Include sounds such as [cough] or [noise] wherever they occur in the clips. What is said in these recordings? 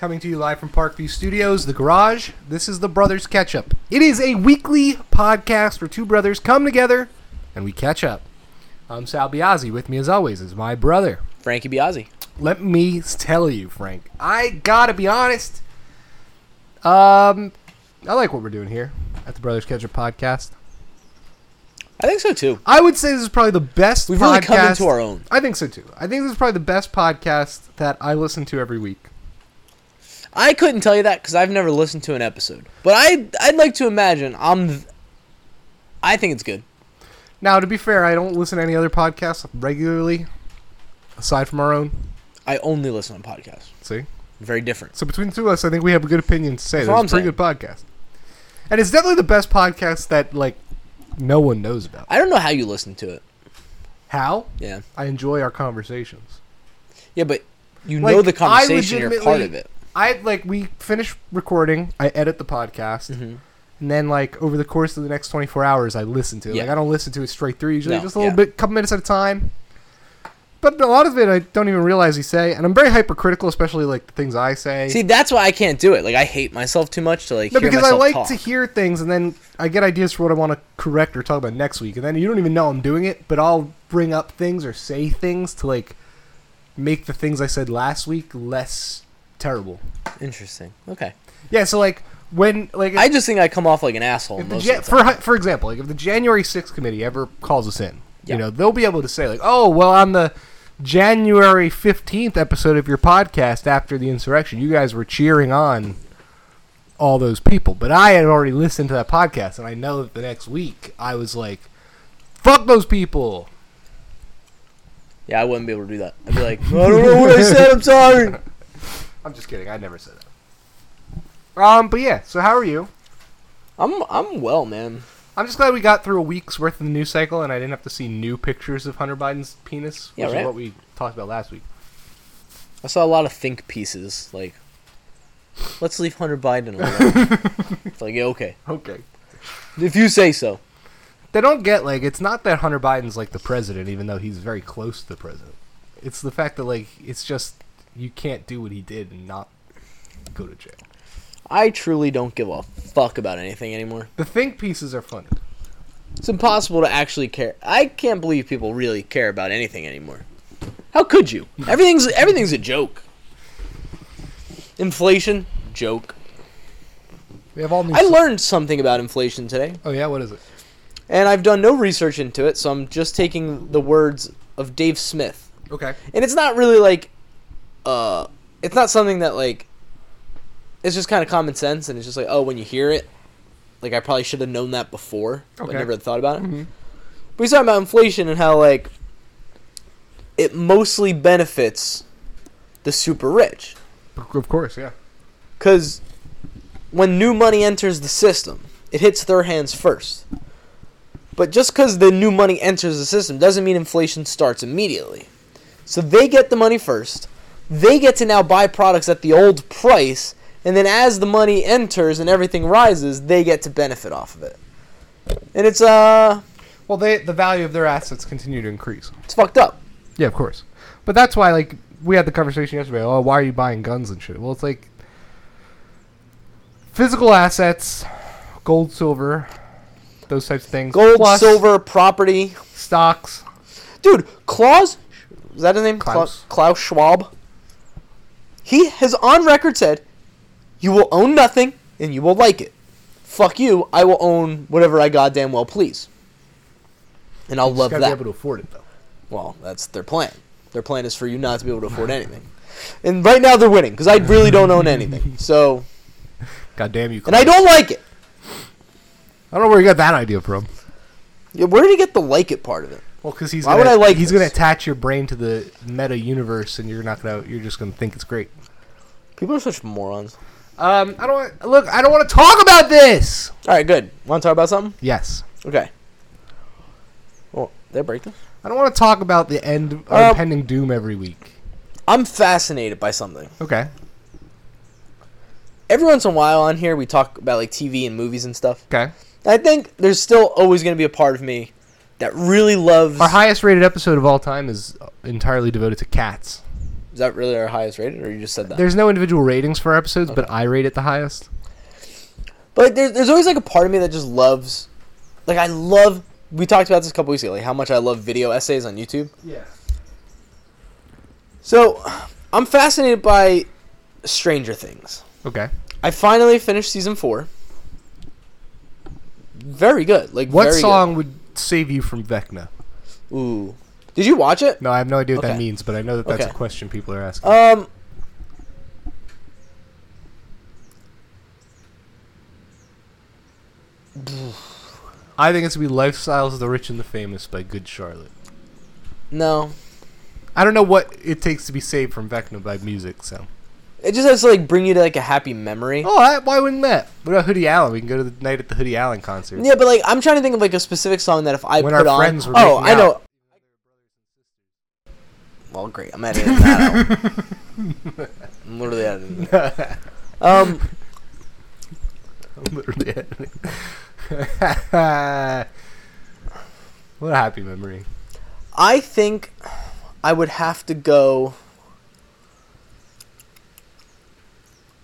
Coming to you live from Parkview Studios, the garage. This is the Brothers Catch Up. It is a weekly podcast where two brothers come together and we catch up. I'm Sal Biazzi. With me, as always, is my brother. Frankie Biazzi. Let me tell you, Frank. I gotta be honest. Um, I like what we're doing here at the Brothers Catch Up podcast. I think so too. I would say this is probably the best. We've podcast. really come into our own. I think so too. I think this is probably the best podcast that I listen to every week. I couldn't tell you that because I've never listened to an episode, but I I'd like to imagine I'm. I think it's good. Now, to be fair, I don't listen to any other podcasts regularly, aside from our own. I only listen on podcasts. See, Very different. so between the two of us, I think we have a good opinion to say. That's That what it's a pretty good podcast, and it's definitely the best podcast that like no one knows about. I don't know how you listen to it. How Yeah, I enjoy our conversations. yeah, but you Like, know the conversation. You're part of it. I like we finish recording, I edit the podcast, Mhm. and then like over the course of the next twenty four hours, I listen to it. Like I don't listen to it straight through. Usually, No, just a little yeah. bit, couple minutes at a time. But a lot of it, I don't even realize you say, and I'm very hypercritical, especially like the things I say. See, that's why I can't do it. Like I hate myself too much to like no, because I like talk. to hear things, and then I get ideas for what I want to correct or talk about next week, and then you don't even know I'm doing it, but I'll bring up things or say things to like make the things I said last week less terrible. Interesting. Okay. Yeah, so like when like I just think I come off like an asshole most Ja- of the for for example, like if the January 6th committee ever calls us in, Yeah. you know, they'll be able to say like, "Oh, well, on the January 15th episode of your podcast after the insurrection, you guys were cheering on all those people." But I had already listened to that podcast and I know that the next week I was like, "Fuck those people." Yeah, I wouldn't be able to do that. I'd be like, I don't know what I said. I'm sorry. [laughs] I'm just kidding. I never said that. Um, but yeah, so how are you? I'm I'm well, man. I'm just glad we got through a week's worth of the news cycle and I didn't have to see new pictures of Hunter Biden's penis, Yeah, which right. is what we talked about last week. I saw a lot of think pieces like, let's leave Hunter Biden alone. [laughs] it's like, yeah, okay, Okay. if you say so. They don't get like it's not that Hunter Biden's like the president, even though he's very close to the president. It's the fact that like it's just you can't do what he did and not go to jail. I truly don't give a fuck about anything anymore. The think pieces are funny. It's impossible to actually care. I can't believe people really care about anything anymore. How could you? Everything's everything's a joke. Inflation, joke. We have all new. I learned something about inflation today, oh yeah, what is it? and I've done no research into it, so I'm just taking the words of Dave Smith. Okay. and it's not really like uh it's not something that like it's just kind of common sense and it's just like oh when you hear it like i probably should have known that before but Okay. never thought about it Mhm. but he's talking about inflation and how like it mostly benefits the super rich Of course, yeah. because when new money enters the system it hits their hands first but just because the new money enters the system doesn't mean inflation starts immediately so they get the money first. They get to now buy products at the old price, and then as the money enters and everything rises, they get to benefit off of it. And it's uh, Well, they the value of their assets continue to increase. it's fucked up. Yeah, of course. But that's why like we had the conversation yesterday. Oh, why are you buying guns and shit? Well, it's like physical assets, gold, silver, those types of things. Gold, plus silver, property. stocks. Dude, Klaus, is that his name? Klaus. Klaus Schwab. He has on record said, "You will own nothing, and you will like it. Fuck you. I will own whatever I goddamn well please." And I'll Just love gotta that. be able to afford it though. Well, that's their plan. Their plan is for you not to be able to afford anything. And right now they're winning because I really don't own anything. [laughs] So, God damn you! and I don't like it. I don't know where you got that idea from. Yeah, where did he get the like it part of it? Well, because he's Why gonna, would I like he's gonna attach your brain to the meta universe, and you're not gonna you're just gonna think it's great. People are such morons. Um, I don't wanna- look. I don't want to talk about this. All right, good. Want to talk about something? Yes, Okay. Well, they break this. I don't want to talk about the end of Um, impending doom every week. I'm fascinated by something. Okay. Every once in a while on here, we talk about like TV and movies and stuff. Okay. I think there's still always going to be a part of me that really loves. Our highest rated episode of all time is entirely devoted to cats. Is that really our highest rated, or you just said that? There's no individual ratings for episodes, but I rate it the highest. But like, there, there's always like a part of me that just loves, like I love. We talked about this a couple weeks ago, like how much I love video essays on YouTube. Yeah. So, I'm fascinated by Stranger Things. Okay. I finally finished season four. Very good. Like What song would save you from Vecna? Ooh. Did you watch it? No, I have no idea what that means, but I know that that's Okay. a question people are asking. Um. I think it's gonna be "Lifestyles of the Rich and the Famous" by Good Charlotte. No. I don't know what it takes to be saved from Vecna by music, so. It just has to like bring you to like a happy memory. Oh, I, why wouldn't that? What about Hoodie Allen? We can go to the night at the Hoodie Allen concert. Yeah, but like I'm trying to think of like a specific song that if I When put our on. friends were oh, I know. out. Well, great. I'm editing that out. [laughs] I'm literally editing. That. [laughs] Um. I'm literally editing. [laughs] what a happy memory. I think I would have to go.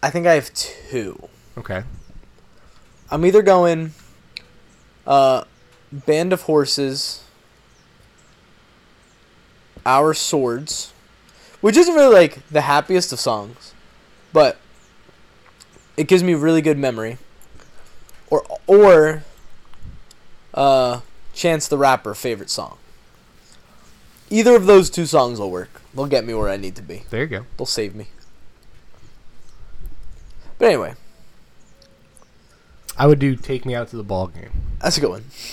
I think I have two. Okay. I'm either going uh Band of Horses Our Swords which isn't really like the happiest of songs but it gives me really good memory or or uh Chance the Rapper favorite song Either of those two songs will work. They'll get me where I need to be. There you go. They'll save me. But anyway, I would do "Take Me Out to the Ball Game." that's a good one. [laughs]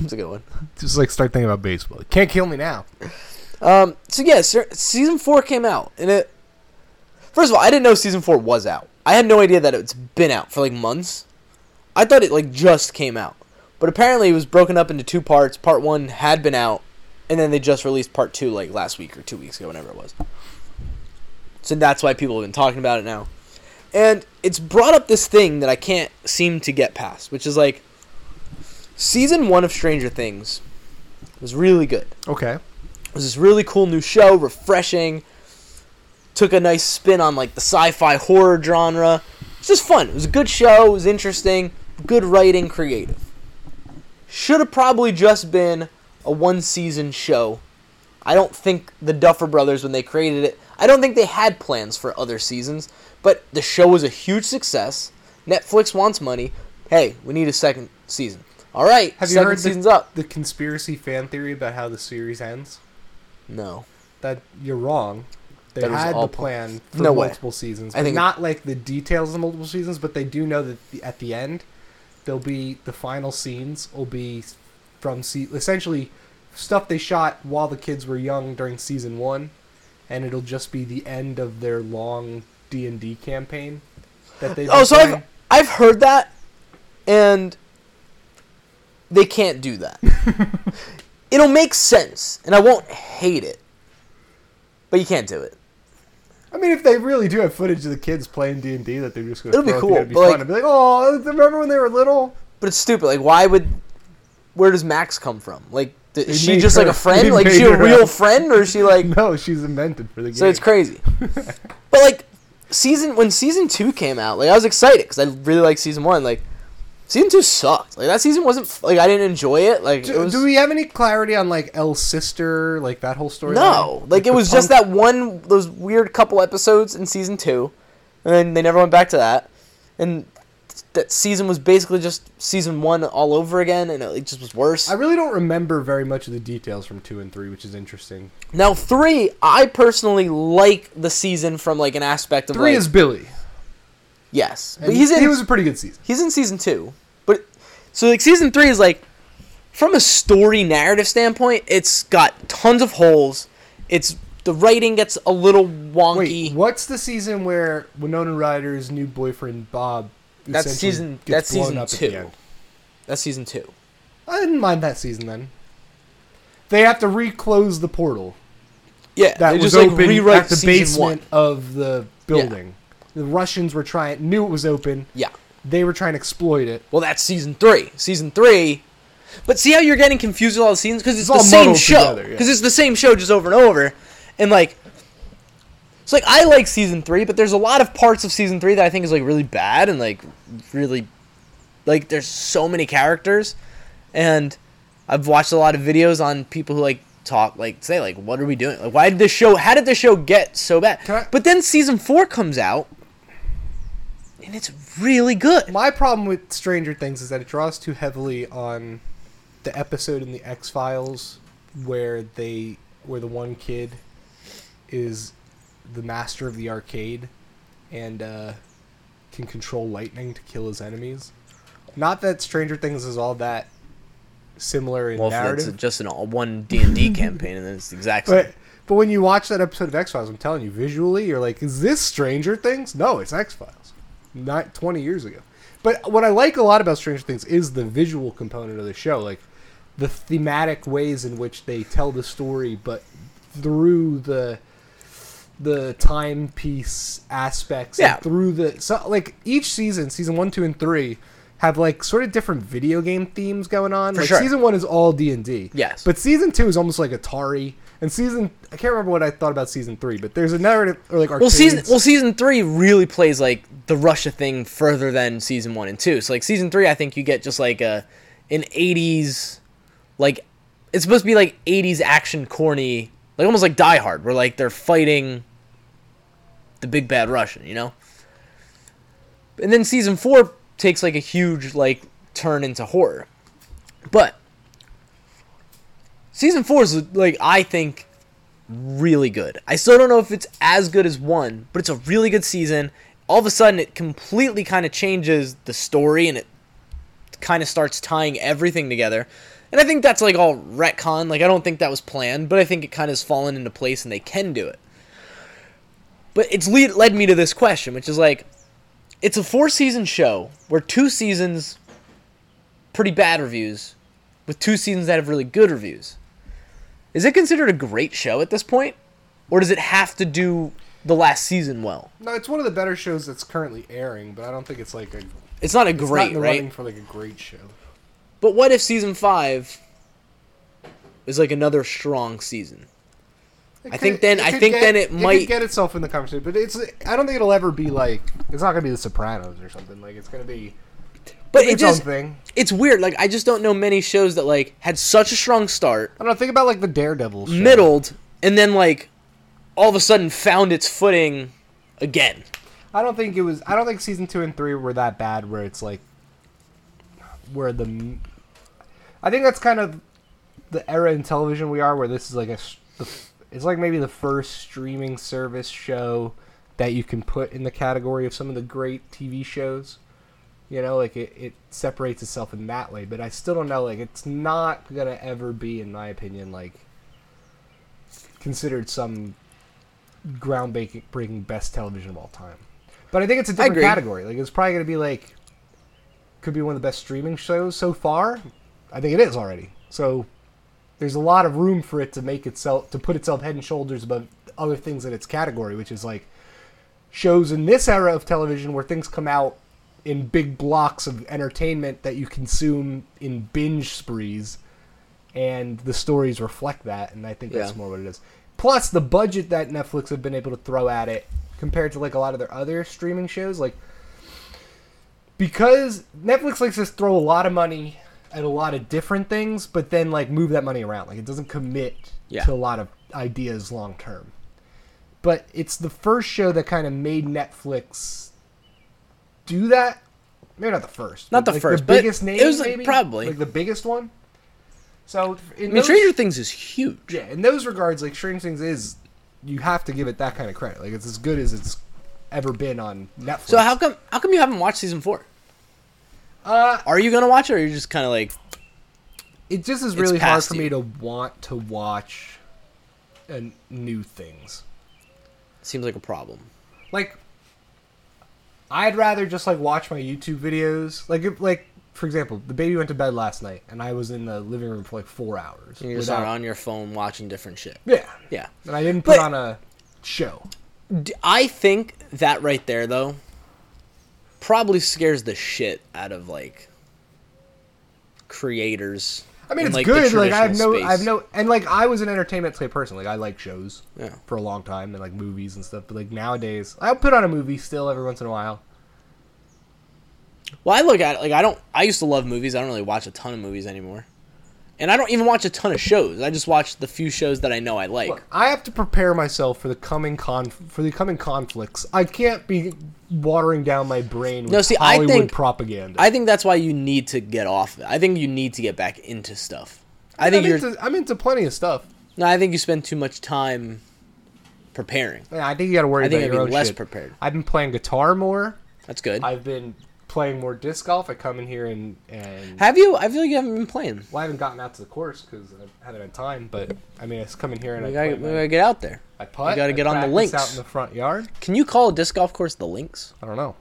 that's a good one. Just like start thinking about baseball. Can't kill me now. Um, so yeah, se- season four came out, and it. First of all, I didn't know season four was out. I had no idea that it's been out for like months. I thought it like just came out, but apparently it was broken up into two parts. Part one had been out, and then they just released part two like last week or two weeks ago, whenever it was. So that's why people have been talking about it now, and it's brought up this thing that I can't seem to get past, which is like, season one of Stranger Things was really good. Okay. It was this really cool new show, refreshing. Took a nice spin on like the sci-fi horror genre. It's just fun. It was a good show. It was interesting. Good writing, creative. Should have probably just been a one-season show. I don't think the Duffer Brothers, when they created it, I don't think they had plans for other seasons. But the show was a huge success. Netflix wants money. Hey, we need a second season. All right, Have you heard the- season's up. The conspiracy fan theory about how the series ends. No. That you're wrong. They That had the plan for No way. multiple seasons. I think- not like the details of multiple seasons, but they do know that the, at the end there'll be the final scenes will be from se- essentially stuff they shot while the kids were young during season one, and it'll just be the end of their long D and D campaign that they. Oh, so I've I've heard that, and they can't do that. [laughs] It'll make sense, and I won't hate it, but you can't do it. I mean, if they really do have footage of the kids playing D and D, that they're just going to It'll be cool, It'd be fun. like- It'd be like, oh, remember when they were little? But it's stupid. Like, why would? Where does Max come from? Like, They is she just like a friend? Like, is she a real up. friend, or is she like? [laughs] No, she's invented for the game. So it's crazy. [laughs] but like, season when season two came out, like I was excited because I really liked season one. Like, season two sucked. Like that season wasn't like I didn't enjoy it. Like it Do, was. do we have any clarity on like El's sister, like that whole story? No, like it was just that one those weird couple episodes in season two, and then they never went back to that, and that season was basically just season one all over again, and it just was worse. I really don't remember very much of the details from two and three, which is interesting. now three, I personally like the season from like an aspect of Three like, is Billy, yes, and but he's in he was a pretty good season. he's in season two, but so like season three is like from a story narrative standpoint, it's got tons of holes. It's the writing gets a little wonky. Wait, what's the season where Winona Ryder's new boyfriend Bob? That's season- that's season two. That's season two. I didn't mind that season then. They have to reclose the portal Yeah, that they was just like open rewrite at the basement one. of the building. The Russians were trying, knew it was open. Yeah. They were trying to exploit it. Well, that's season three. Season three. But see how you're getting confused with all the seasons because it's, It's the same show. together, yeah. Because it's the same show just over and over, and like So like I like season three, but there's a lot of parts of season three that I think is like really bad and like really like there's so many characters and I've watched a lot of videos on people who like talk like say like what are we doing? Like why did this show how did this show get so bad? I- But then season four comes out and it's really good. My problem with Stranger Things is that it draws too heavily on the episode in the X Files where they where the one kid is the master of the arcade and uh, can control lightning to kill his enemies. Not that Stranger Things is all that similar in Well, narrative. it's just an all one D and D [laughs] campaign and then it's the exact same. But but when you watch that episode of X Files, I'm telling you, visually, you're like, is this Stranger Things? No, it's X Files. Not 20 years ago. But what I like a lot about Stranger Things is the visual component of the show, like the thematic ways in which they tell the story, but through the the timepiece aspects, Yeah. through the so like each season, season one, two, and three. Have like sort of different video game themes going on. For like sure. season one is all D and D. Yes. But season two is almost like Atari, and season I can't remember what I thought about season three, but there's a narrative or like Well, season well season three really plays like the Russia thing further than season one and two. So like season three, I think you get just like a an '80s like it's supposed to be like '80s action corny, like almost like Die Hard, where like they're fighting the big bad Russian, you know. And then season four takes like a huge like turn into horror, but season four is like I think really good. I still don't know if it's as good as one, but it's a really good season. All of a sudden, it completely kind of changes the story and it kind of starts tying everything together. And I think that's like all retcon. Like, I don't think that was planned, but I think it kind of has fallen into place and they can do it. But it's lead, led me to this question, which is like, it's a four season show where two seasons, pretty bad reviews, with two seasons that have really good reviews. Is it considered a great show at this point? Or does it have to do the last season well? no, it's one of the better shows that's currently airing, but I don't think it's like a it's It's not a not in great, the right? running for like a great show. But what if season five is like another strong season? It I think then- I think then it could might- get itself in the conversation, but it's I don't think it'll ever be like it's not gonna be The Sopranos or something. Like it's gonna be But it its just own thing. it's weird. Like I just don't know many shows that like had such a strong start, I don't know. Think about like the Daredevil show. middled, and then like all of a sudden found its footing again. I don't think it was. I don't think season two and three were that bad. Where it's like, where the, I think that's kind of the era in television we are, where this is like a, s- the f- it's like maybe the first streaming service show that you can put in the category of some of the great TV shows. You know, like it, it separates itself in that way, but I still don't know. Like it's not gonna ever be, in my opinion, like considered some groundbreaking best television of all time. But I think it's a different category. Like it's probably gonna be like could be one of the best streaming shows so far. I think it is already. So there's a lot of room for it to make itself to put itself head and shoulders above other things in its category, which is like shows in this era of television where things come out in big blocks of entertainment that you consume in binge sprees and the stories reflect that and I think that's Yeah. more what it is. Plus the budget that Netflix have been able to throw at it compared to like a lot of their other streaming shows like because Netflix likes to throw a lot of money at a lot of different things, but then like move that money around. Like it doesn't commit Yeah. to a lot of ideas long term. But it's the first show that kind of made Netflix do that. Maybe not the first. Not the like, first, the biggest name. it was, like, maybe? probably. like the biggest one. So in I mean, those, Stranger Things is huge. yeah, in those regards, like Stranger Things is, you have to give it that kind of credit. Like it's as good as it's ever been on Netflix. So how come how come you haven't watched season four? Uh, Are you gonna watch it, or are you just kind of like it just is really hard for you. me to want to watch uh, new things. seems like a problem? Like, I'd rather just like watch my YouTube videos. Like, if, like for example, the baby went to bed last night, and I was in the living room for like four hours. You're just without- not on your phone watching different shit. yeah, Yeah. and I didn't put But- on a show. I think that right there though probably scares the shit out of like creators. I mean, in, it's like, good. Like I have no, traditional I have no, and like I was an entertainment type person. Like I like shows Yeah. for a long time and like movies and stuff. But like nowadays, I'll put on a movie still every once in a while. Well, I look at it like I don't. I used to love movies. I don't really watch a ton of movies anymore, and I don't even watch a ton of shows. I just watch the few shows that I know I like. Look, I have to prepare myself for the coming con for the coming conflicts. I can't be watering down my brain with No, see, I think- propaganda. I think that's why you need to get off. I think you need to get back into stuff. I think I'm you're. into, I'm into plenty of stuff. No, I think you spend too much time preparing. Yeah, I think you got to worry I think about your own less shit. prepared. I've been playing guitar more. That's good. I've been playing more disc golf. I come in here and and Have you? I feel like you haven't been playing. well, I haven't gotten out to the course because I haven't had time. But I mean, I just come in here and We I gotta, we gotta get out there. I putt. You gotta I get on the links. out in the front yard. Can you call a disc golf course the links? I don't know.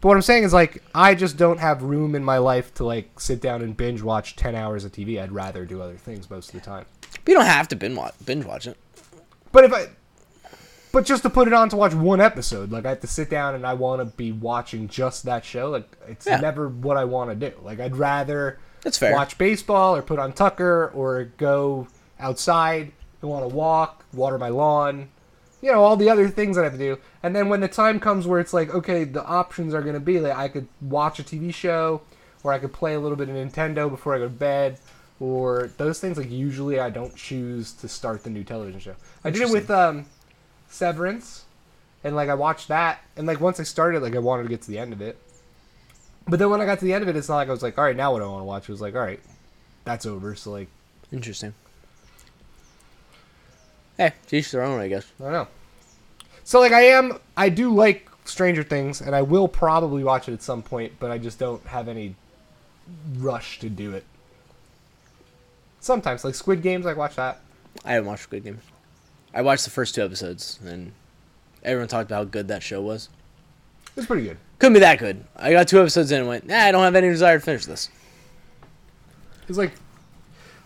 But what I'm saying is like I just don't have room in my life to like sit down and binge watch 10 hours of TV. I'd rather do other things most of the time. But you don't have to binge watch, binge watch it. But if I but just to put it on to watch one episode, like I have to sit down and I want to be watching just that show. Like it's Yeah. never what I want to do. Like I'd rather That's fair. watch baseball or put on Tucker or go outside and want to walk, water my lawn, you know, all the other things that I have to do. And then when the time comes where it's like, okay, the options are going to be like I could watch a TV show or I could play a little bit of Nintendo before I go to bed or those things like usually I don't choose to start the new television show. I did it with um Severance and like I watched that and like once I started like I wanted to get to the end of it. But then when I got to the end of it, it's not like I was like, all right, now what do I want to watch? It was like, all right, that's over. So like, Interesting. Eh, hey, teach each their own, I guess. I don't know. So like, I am, I do like Stranger Things, and I will probably watch it at some point, but I just don't have any rush to do it. Sometimes, like Squid Games, I watch that. I haven't watched Squid Game. I watched the first two episodes, and everyone talked about how good that show was. It's pretty good. Couldn't be that good. I got two episodes in and went, nah, I don't have any desire to finish this. It's like,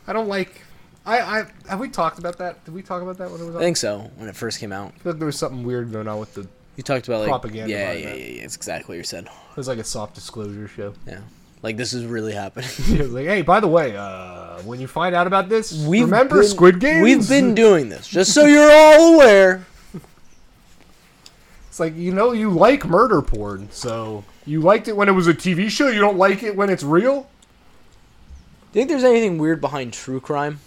I don't like. I, I have we talked about that? Did we talk about that when it was I on? think so when it first came out. I feel like there was something weird going on with the. You talked about like Propaganda Yeah, yeah, yeah, yeah. It's exactly what you said. It was like a soft disclosure show. Yeah, like this is really happening. [laughs] Was like, hey, by the way, uh, when you find out about this, We've remember been- Squid Games? We've been [laughs] doing this, just so you're all aware. [laughs] It's like you know you like murder porn, so you liked it when it was a TV show. You don't like it when it's real. Do you think there's anything weird behind true crime?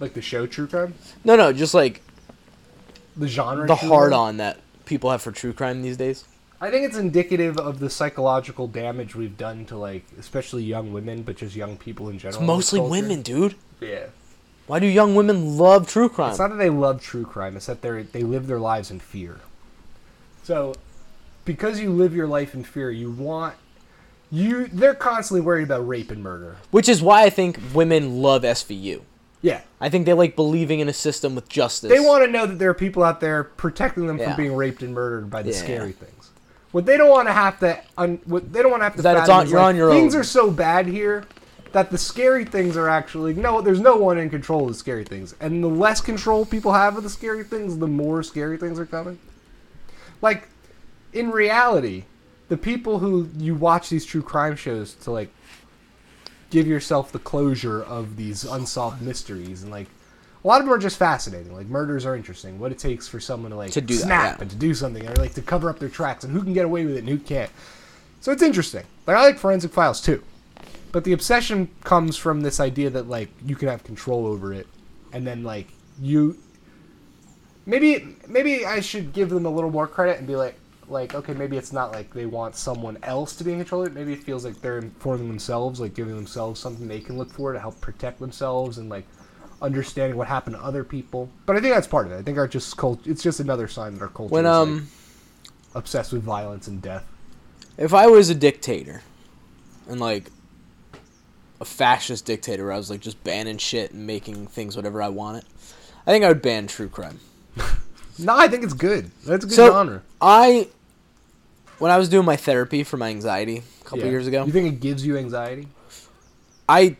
Like the show True Crime, No, no, just like the genre. the hard on that people have for true crime these days. I think it's indicative of the psychological damage we've done to like, especially young women, but just young people in general. It's mostly women, dude. Yeah. Why do young women love true crime? It's not that they love true crime; it's that they they live their lives in fear. So, because you live your life in fear, you want you. They're constantly worried about rape and murder. Which is why I think women love SVU. Yeah. I think they like believing in a system with justice. They want to know that there are people out there protecting them Yeah. from being raped and murdered by the Yeah. scary things. What they don't want to have to, un, what they don't want to have to. That it's on- you're like, on your Things own. are so bad here that the scary things are actually no. There's no one in control of the scary things, and the less control people have of the scary things, the more scary things are coming. Like, in reality, the people who you watch these true crime shows to like give yourself the closure of these unsolved mysteries and like a lot of them are just fascinating. Like murders are interesting. What it takes for someone to like To do that, snap yeah. and to do something or like to cover up their tracks and who can get away with it and who can't. So it's interesting. Like i like forensic files too. But the obsession comes from this idea that like you can have control over it and then like you maybe maybe i should give them a little more credit and be like like okay maybe it's not like they want someone else to be in control of it. Maybe it feels like they're informing themselves like giving themselves something they can look for to help protect themselves and like understanding what happened to other people. But i think that's part of it. I think our just cult it's just another sign that our culture when is like, um obsessed with violence and death. if I was a dictator and like a fascist dictator where I was like just banning shit and making things whatever I wanted, I think I would ban true crime. [laughs] no i think it's good. That's a good So- genre. I when I was doing my therapy for my anxiety a couple Yeah. years ago, you think it gives you anxiety? I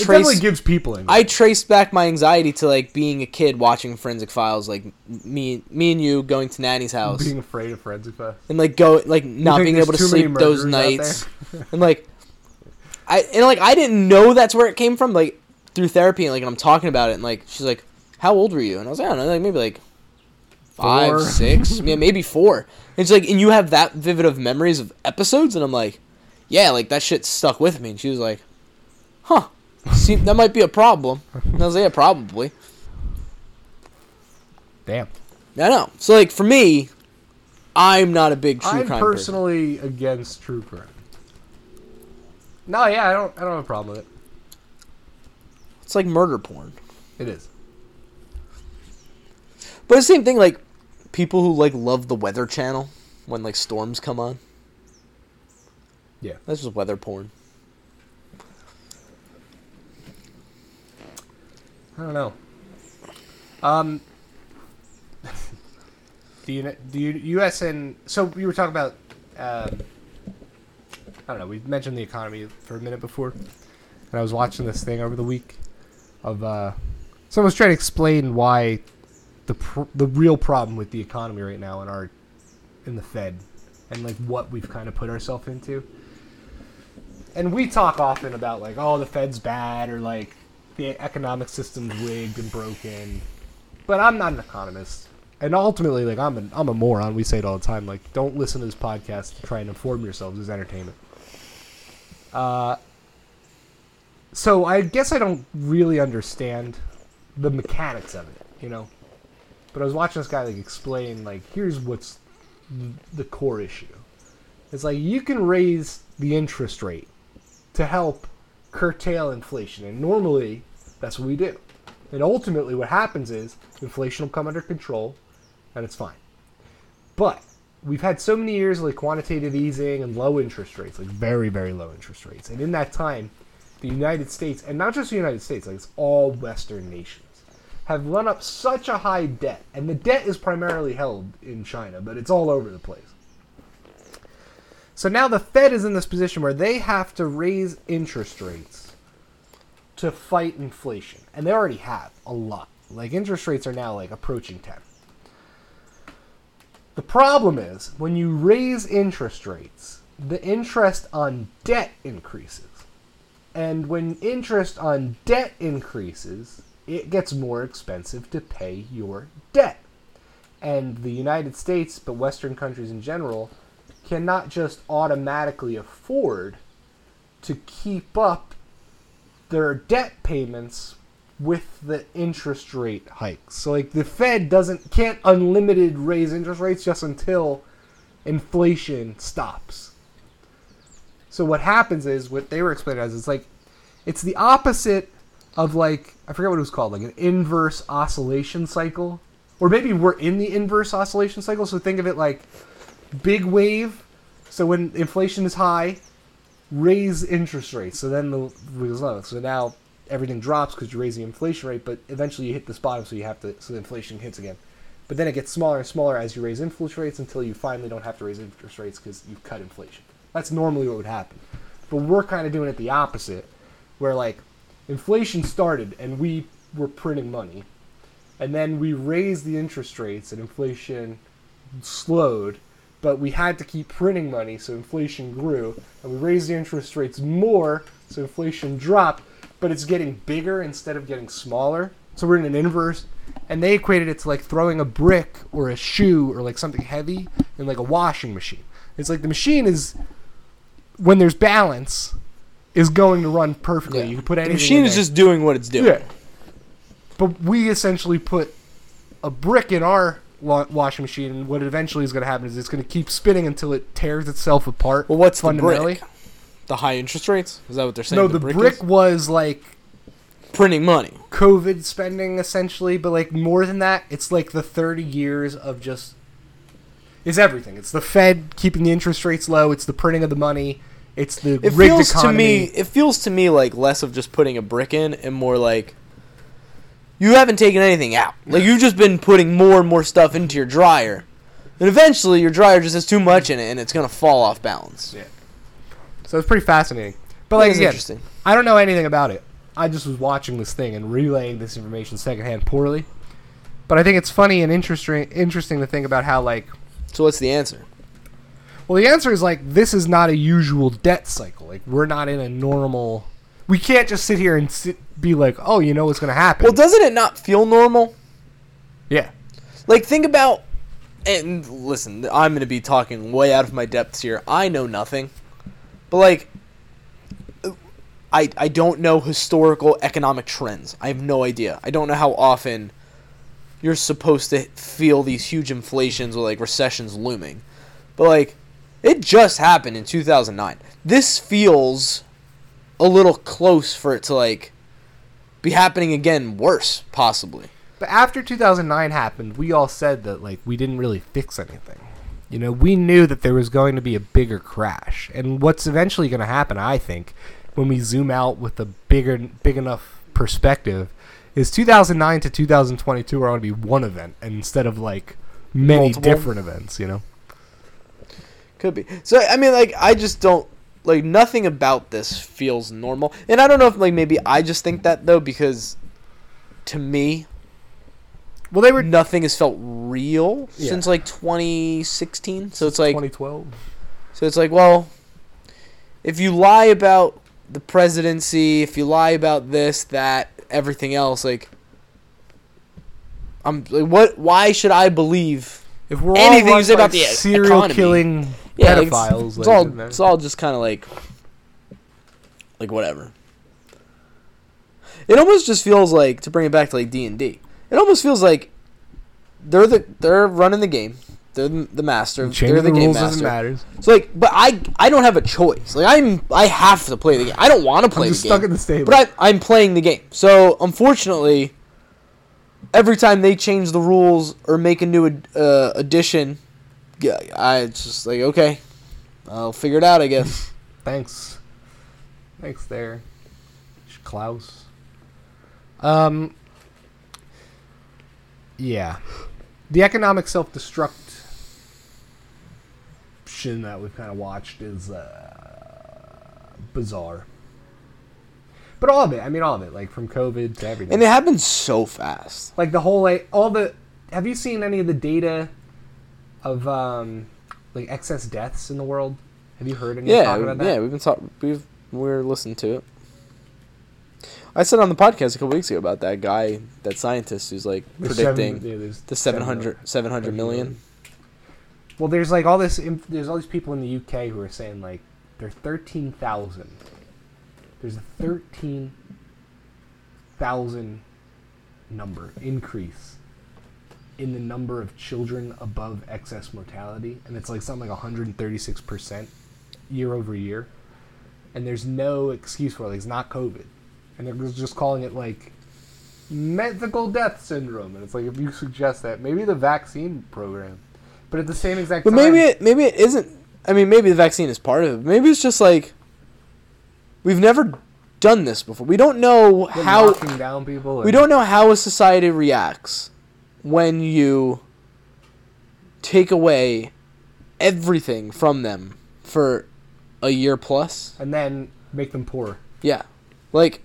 it definitely gives people anxiety I traced back my anxiety to like being a kid watching Forensic Files, like me, me and you going to Nanny's house being afraid of forensic files and like go like not being able to sleep those nights, [laughs] and like I and like I didn't know that's where it came from. Like through therapy, and like I'm talking about it, and like she's like, "How old were you?" And I was like, "I don't know, like maybe like five, Four. six, [laughs] yeah, maybe four. And she's like, and you have that vivid of memories of episodes, and I'm like, yeah, like that shit stuck with me. And she was like, huh, see, that might be a problem. And I was like, yeah, probably. Damn. I know. So like for me, I'm not a big true crime. I'm crime person. personally against true crime. No, yeah, I don't. I don't have a problem with it. It's like murder porn. It is. But the same thing, like people who like love the Weather Channel when like storms come on. Yeah. That's just weather porn. I don't know. Um, [laughs] the U.S. and so we were talking about. Um, I don't know. We've mentioned the economy for a minute before, and I was watching this thing over the week of uh, someone was trying to explain why the pr- the real problem with the economy right now in our in the Fed and like what we've kind of put ourselves into. And we talk often about like, oh, the Fed's bad or like the economic system's rigged and broken. But I'm not an economist. And ultimately, like I'm a, I'm a moron. We say it all the time. Like, don't listen to this podcast to try and inform yourselves. It's entertainment. Uh, so I guess I don't really understand the mechanics of it, you know. But I was watching this guy like explain like here's what's the core issue. It's like you can raise the interest rate to help curtail inflation, and normally that's what we do. And ultimately, what happens is inflation will come under control, and it's fine. But we've had so many years of like quantitative easing and low interest rates, like very very low interest rates, and in that time, the United States, and not just the United States, like it's all Western nations, have run up such a high debt, and the debt is primarily held in China, but it's all over the place. So now the Fed is in this position where they have to raise interest rates to fight inflation, and they already have a lot. Like interest rates are now like approaching 10. The problem is when you raise interest rates, the interest on debt increases. And when interest on debt increases, it gets more expensive to pay your debt. And the United States, but Western countries in general, cannot just automatically afford to keep up their debt payments with the interest rate hikes. So like the Fed doesn't can't unlimited raise interest rates just until inflation stops. So what happens is what they were explaining as it's like it's the opposite of like I forget what it was called, like an inverse oscillation cycle. Or maybe we're in the inverse oscillation cycle, so think of it like big wave. So when inflation is high, raise interest rates. So then the was low. So now everything drops because you raise the inflation rate, but eventually you hit this bottom, so you have to so the inflation hits again. But then it gets smaller and smaller as you raise inflation rates until you finally don't have to raise interest rates because you've cut inflation. That's normally what would happen. But we're kind of doing it the opposite, where like inflation started and we were printing money, and then we raised the interest rates and inflation slowed, but we had to keep printing money, so inflation grew, and we raised the interest rates more, so inflation dropped, but it's getting bigger instead of getting smaller. So we're in an inverse, and they equated it to like throwing a brick or a shoe or like something heavy in like a washing machine. It's like the machine is, when there's balance, is going to run perfectly. You can put anything. The machine in is just doing what it's doing. Yeah. But we essentially put a brick in our washing machine, and what eventually is going to happen is it's going to keep spinning until it tears itself apart. Well, what's the fundamentally? brick? The high interest rates? Is that what they're saying? No, the, brick, is? was like printing money. COVID spending essentially, but like more than that, it's like the 30 years of just. is everything. It's the Fed keeping the interest rates low. It's the printing of the money. It's the It rigged feels economy. to me. It feels to me like less of just putting a brick in and more like you haven't taken anything out. Like you've just been putting more and more stuff into your dryer, and eventually your dryer just has too much in it and it's gonna fall off balance. Yeah. So it's pretty fascinating. But like again, interesting. I don't know anything about it. I just was watching this thing and relaying this information secondhand poorly. But I think it's funny and interesting interesting to think about how like So what's the answer? Well, the answer is like this is not a usual debt cycle. Like we're not in a normal. We can't just sit here and sit, be like, oh, you know what's going to happen. Well, doesn't it not feel normal? yeah. Like think about and listen, I'm going to be talking way out of my depths here. I know nothing. But like I I don't know historical economic trends. I have no idea. I don't know how often you're supposed to feel these huge inflations or like recessions looming. But like it just happened in 2009. This feels a little close for it to like be happening again worse possibly. But after 2009 happened, we all said that like we didn't really fix anything. You know, we knew that there was going to be a bigger crash, and what's eventually going to happen, I think, when we zoom out with a bigger, big enough perspective, is 2009 to 2022 are going to be one event instead of like many Multiple. different events. You know. Could be. So I mean, like, I just don't like nothing about this feels normal, and I don't know if like maybe I just think that though because to me Well, they were nothing has felt real Yeah. since like 2016. So it's like 2012. so it's like well, if you lie about the presidency, if you lie about this, that, everything else, like. I'm like, what? Why should I believe If we're Anything all run about the serial economy. killing Yeah, like, pedophiles, it's, like, all it's all just kind of like like whatever. It almost just feels like to bring it back to like D and D. It almost feels like they're the they're running the game. They're the the master. changing they're the, the game rules doesn't master. matter. So like, but I I don't have a choice. Like I'm I have to play the game. I don't want to play I'm the game. stuck in the stable. But I, I'm playing the game. So unfortunately, every time they change the rules or make a new ad- uh, addition, I just like okay, I'll figure it out. I guess. [laughs] Thanks. Thanks there. Klaus. Um Yeah. The economic self destruction that we've kind of watched is uh, bizarre. But all of it, I mean all of it, like from COVID to everything. and it happened so fast. like the whole like all the have you seen any of the data of um like excess deaths in the world? Have you heard any Yeah, talk about that? yeah. We've been talking. We've we're listening to it. I said on the podcast a couple weeks ago about that guy, that scientist who's like There's predicting seven- yeah, the seven 700, 700 million. Well, there's like all this. inf- There's all these people in the UK who are saying like there's thirteen thousand. There's a thirteen thousand number increase in the number of children above excess mortality, and it's like something like 136 percent year over year. And there's no excuse for it. Like, it's not COVID, and they're just calling it like medical death syndrome. And it's like if you suggest that, maybe the vaccine program. But at the same exact But time, maybe it maybe it isn't. I mean, maybe the vaccine is part of it. Maybe it's just like we've never done this before. We don't know how locking down people. we don't know how a society reacts when you take away everything from them for a year and then make them poor. Yeah. Like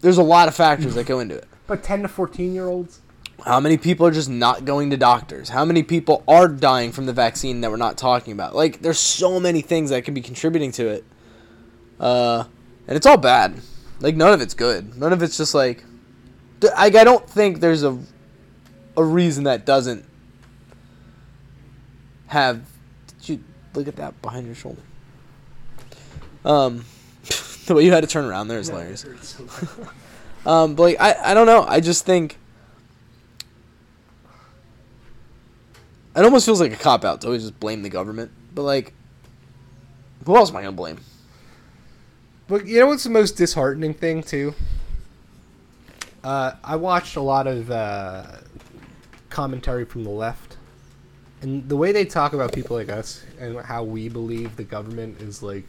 there's a lot of factors that go into it. [laughs] But 10 to 14 year olds, How many people are just not going to doctors? How many people are dying from the vaccine that we're not talking about? Like, there's so many things that can be contributing to it. Uh, and it's all bad. Like, none of it's good. None of it's just like. Like, I don't think there's a, a reason that doesn't have. Did you look at that behind your shoulder? Um, [laughs] the way you had to turn around there is hilarious. [laughs] Um, but like, I, I don't know. I just think it almost feels like a cop out to always just blame the government. But like, who else am I gonna blame? But you know what's the most disheartening thing too? Uh, I watched a lot of uh, commentary from the left, and the way they talk about people like us and how we believe the government is like,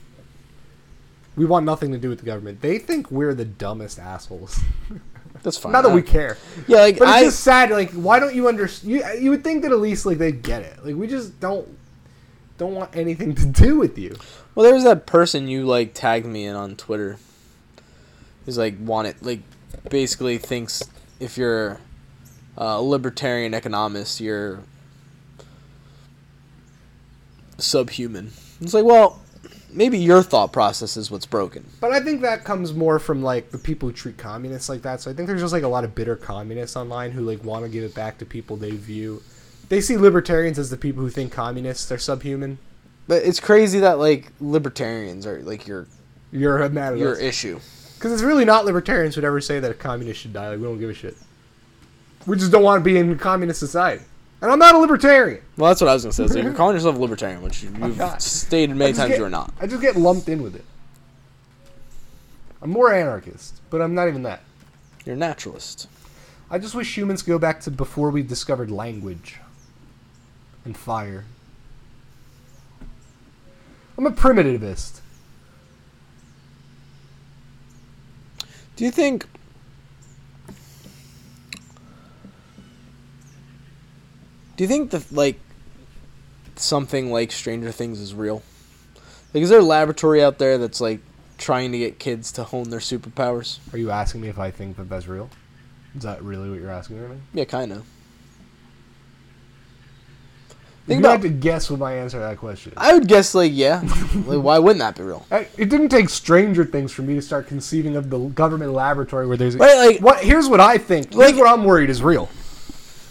we want nothing to do with the government. They think we're the dumbest assholes. [laughs] That's fine. Not that we uh, care, Yeah, like but it's I. just sad. Like, why don't you understand? You you would think that at least like they get it. Like, we just don't don't want anything to do with you. Well, there was that person you like tagged me in on Twitter. Who's like wanted like basically thinks if you're a libertarian economist, you're subhuman. It's like, well, maybe your thought process is what's broken. But I think that comes more from like the people who treat communists like that. So I think there's just like a lot of bitter communists online who like want to give it back to people they view. They see libertarians as the people who think communists are subhuman. But it's crazy that like libertarians are like your You're mad your issue. because it's really not libertarians who'd ever say that a communist should die. Like we don't give a shit. We just don't want to be in a communist society. And I'm not a libertarian. Well, that's what I was gonna say. So you're [laughs] calling yourself a libertarian, which you've stated many times get- you are not. I just get lumped in with it. I'm more anarchist, but I'm not even that. You're a naturalist. I just wish humans could go back to before we discovered language and fire. I'm a primitivist. Do you think? Do you think that like something like Stranger Things is real? Like, is there a laboratory out there that's like trying to get kids to hone their superpowers? Are you asking me if I think that that's real? Is that really what you're asking me? Yeah, kind of. Think you about. had to guess what my answer to that question is. I would guess like yeah. [laughs] like, why wouldn't that be real? It didn't take Stranger Things for me to start conceiving of the government laboratory where there's. Right, like- what? Here's what I think. Like- here's what I'm worried is real.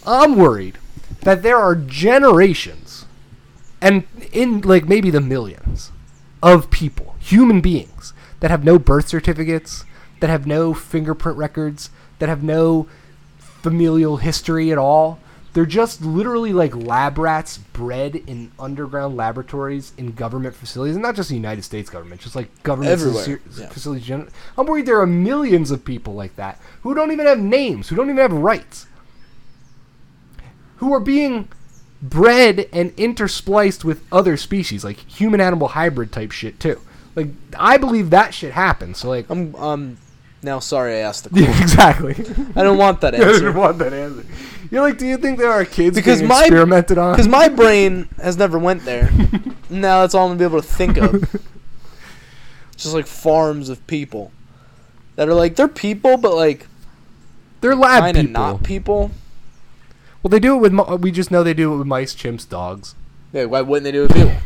I'm worried that there are generations, and in like maybe the millions, of people, human beings, that have no birth certificates, that have no fingerprint records, that have no familial history at all. They're just literally like lab rats bred in underground laboratories in government facilities, and not just the United States government, just like government Everywhere, faci- yeah. facilities. I'm worried there are millions of people like that who don't even have names, who don't even have rights, who are being bred and interspliced with other species, like human animal hybrid type shit too. Like I believe that shit happens. So like, I'm um now sorry I asked the [laughs] question. yeah, exactly. I don't want that [laughs] answer. I didn't want that answer. You're like, do you think there are kids Because being my- experimented on? because my [laughs] brain has never went there. now that's all I'm gonna be able to think of. Just like farms of people that are like they're people, but like they're lab kind of people. not people. Well, they do it with. We just know they do it with mice, chimps, dogs. Yeah, why wouldn't they do it with people?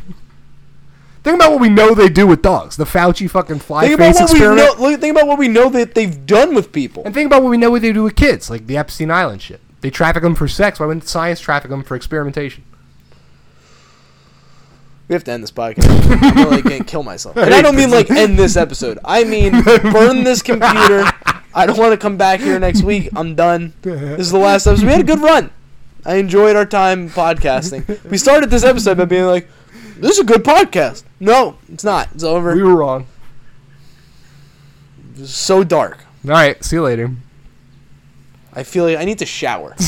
Think about what we know they do with dogs. The Fauci fucking fly think about face what we experiment. know. Think about what we know that they've done with people. And think about what we know what they do with kids, like the Epstein Island shit. They traffic them for sex. Why wouldn't science traffic them for experimentation? We have to end this podcast. I'm gonna, can't kill myself. And I don't mean like end this episode. I mean burn this computer. I don't want to come back here next week. I'm done. This is the last episode. We had a good run. I enjoyed our time podcasting. We started this episode by being like, "This is a good podcast." No, it's not. It's over. We were wrong. It was so dark. All right, see you later. I feel like I need to shower. [laughs]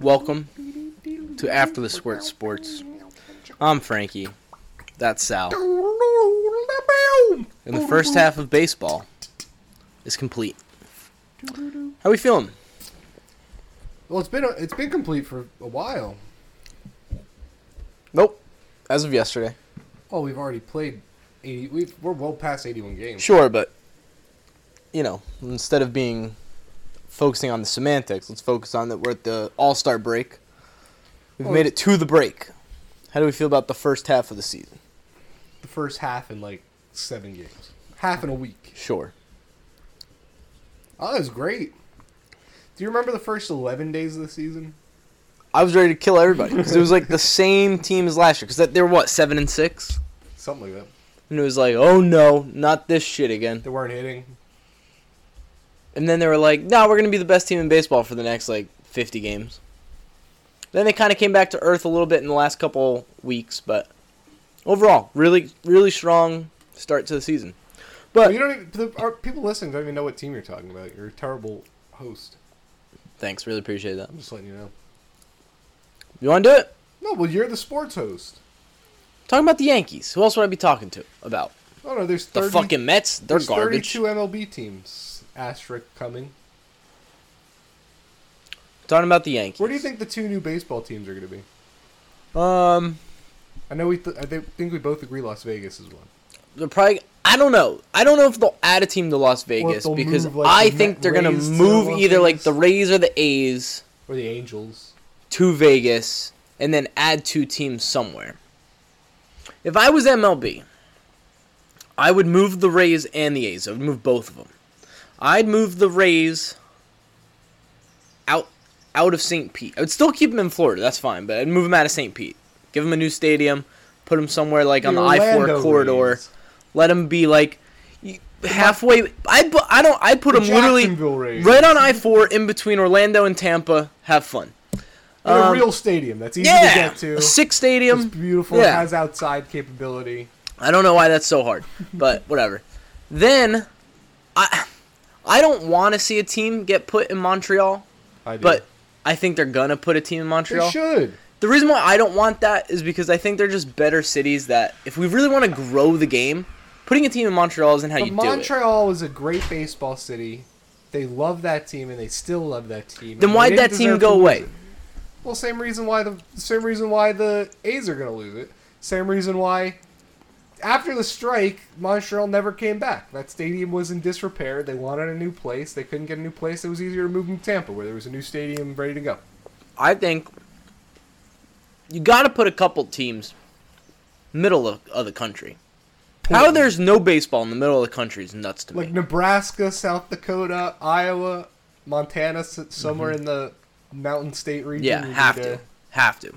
Welcome to After the Squirt Sports. I'm Frankie. That's Sal. And the first half of baseball is complete. How we feeling? Well, it's been a, it's been complete for a while. Nope. As of yesterday. Oh, we've already played eighty. We've, we're well past eighty-one games. Sure, but you know, instead of being focusing on the semantics, let's focus on that we're at the All Star break. We've Well, made it to the break. How do we feel about the first half of the season? The first half in like seven games, half in a week. Sure. Oh, that was great. Do you remember the first eleven days of the season? I was ready to kill everybody because it was like the [laughs] same team as last year. Because they were what seven and six, Something like that. and it was like, oh no, not this shit again. They weren't hitting. And then they were like, no, we're gonna be the best team in baseball for the next like fifty games. Then they kind of came back to earth a little bit in the last couple weeks, but overall, really, really strong start to the season. But But you don't even. The, people listening don't even know what team you're talking about. You're a terrible host. thanks, really appreciate that. I'm just letting you know. You want to do it? No, well, you're the sports host. Talking about the Yankees. Who else would I be talking to about? Oh no, there's The fucking Mets. They're there's garbage. 32 MLB teams. Asterisk coming. Talking about the Yankees. Where do you think the two new baseball teams are going to be? Um, I know we. Th- I think we both agree Las Vegas is one. they're probably. I don't know. I don't know if they'll add a team to Las Vegas because move, like, I the think they're gonna move Las either like the Rays or the A's Or the Angels. to Vegas and then add two teams somewhere. If I was MLB, I would move the Rays and the A's. I would move both of them. I'd move the Rays out out of St. Pete. I would still keep them in Florida. That's fine, but I'd move them out of St. Pete. Give them a new stadium. Put them somewhere like on the I four corridor. Rays. Let them be like halfway. I put. I don't. I put The them literally Rays. right on I four in between Orlando and Tampa. Have fun. In a Um, real stadium that's easy yeah, to get to. a six It's stadium. beautiful. yeah. It has outside capability. I don't know why that's so hard, but whatever. Then, I I don't want to see a team get put in Montreal, I do. but I think they're gonna put a team in Montreal. they should. The reason why I don't want that is because I think they're just better cities that if we really want to grow the game, putting a team in Montreal isn't how But you do it. Montreal is a great baseball city. They love that team, and they still love that team. Then why'd that team go away? it. Well, same reason why the same reason why the A's are going to lose it. Same reason why after the strike, Montreal never came back. That stadium was in disrepair. They wanted a new place. They couldn't get a new place. It was easier to move them to Tampa, where there was a new stadium ready to go. I think you got to put a couple teams middle of, of the country. How there's no baseball in the middle of the country is nuts to me. like Nebraska, South Dakota, Iowa, Montana, somewhere in the Mountain State region. Mm-hmm. yeah, have to, have to.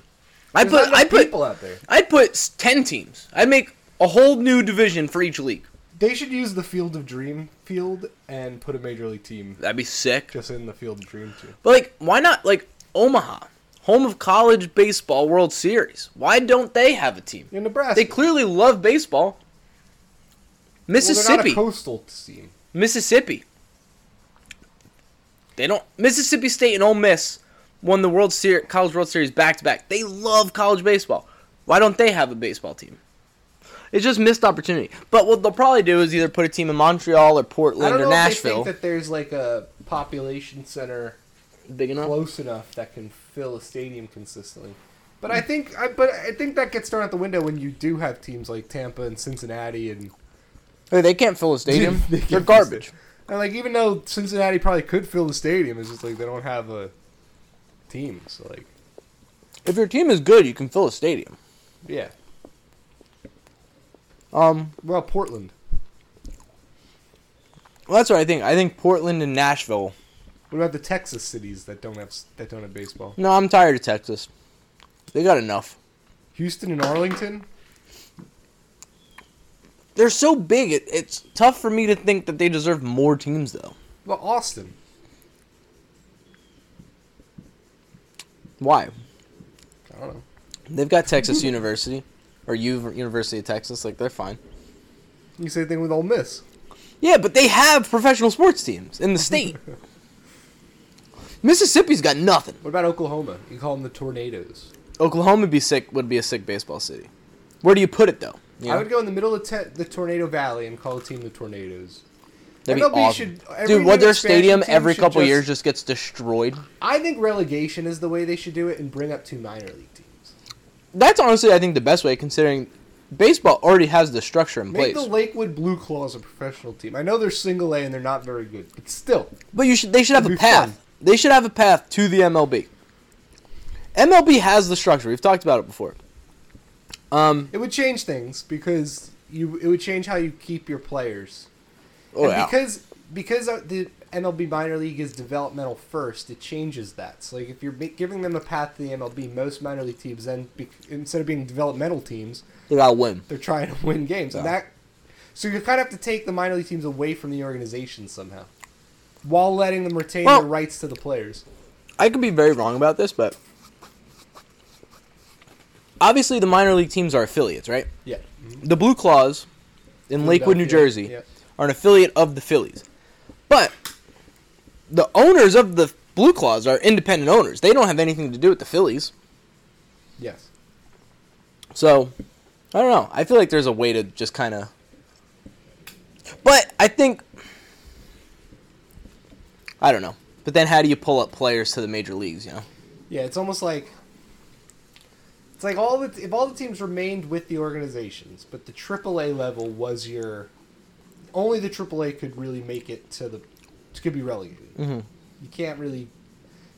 I put I put people out there. I'd put ten teams. I'd make a whole new division for each league. They should use the Field of Dream field and put a major league team That'd be sick. just in the Field of Dream too. But like, why not like Omaha, home of college baseball World Series? Why don't they have a team? In Nebraska, They clearly love baseball. Well, they're Mississippi, not a coastal team. Mississippi. They don't. Mississippi State and Ole Miss won the World Series, College World Series back to back. They love college baseball. Why don't they have a baseball team? It's just missed opportunity. But what they'll probably do is either put a team in Montreal or Portland I or know if they think that there's like a population center Big enough. close enough that can fill a stadium consistently. But I think, I, but I think that gets thrown out the window when you do have teams like Tampa and Cincinnati and Hey, they can't fill a stadium. [laughs] They They're can't fill a garbage. And like even though Cincinnati probably could fill the stadium, it's just like they don't have a team. So like If your team is good, you can fill a stadium. yeah. Um, Well, Portland. well, that's what I think. I think Portland and Nashville. What about the Texas cities that don't have that don't have baseball? No, I'm tired of Texas. They got enough. Houston and Arlington. They're so big. It, it's tough for me to think that they deserve more teams, though. Well, Austin. Why? I don't know. They've got Texas University, or U University of Texas. Like they're fine. You say the thing with Ole Miss. Yeah, but they have professional sports teams in the state. [laughs] Mississippi's got nothing. What about Oklahoma? You call them the Tornadoes. Oklahoma would be sick. Would be a sick baseball city. Where do you put it though? You I would go in the middle of te- the Tornado Valley and call the team the Tornadoes. That'd be awesome. should- Dude, what their stadium every couple just- years just gets destroyed. I think relegation is the way they should do it and bring up two minor league teams. That's honestly, I think, the best way, considering baseball already has the structure in Make place. the Lakewood Blue Claws a professional team. I know they're single A and they're not very good, but still. But you should, they should have a path. fun. They should have a path to the MLB. MLB has the structure. We've talked about it before. Um, It would change things because you it would change how you keep your players. oh and yeah. because because the MLB minor league is developmental first, it changes that. So like if you're giving them a path to the MLB, most minor league teams then be, instead of being developmental teams, they gotta win. they're trying to win games, and that so you kind of have to take the minor league teams away from the organization somehow, while letting them retain Well- their rights to the players. I could be very wrong about this, but obviously the minor league teams are affiliates, right? Yeah. Mm-hmm. The Blue Claws in Lakewood, New Philadelphia, Jersey, yeah. are an affiliate of the Phillies. But the owners of the Blue Claws are independent owners. They don't have anything to do with the Phillies. Yes. So, I don't know. I feel like there's a way to just kind of. But I think. I don't know. But then how do you pull up players to the major leagues, you know? Yeah, it's almost like it's like all the if all the teams remained with the organizations, but the AAA level was your only the AAA could really make it to the could be relegated. Mm-hmm. You can't really.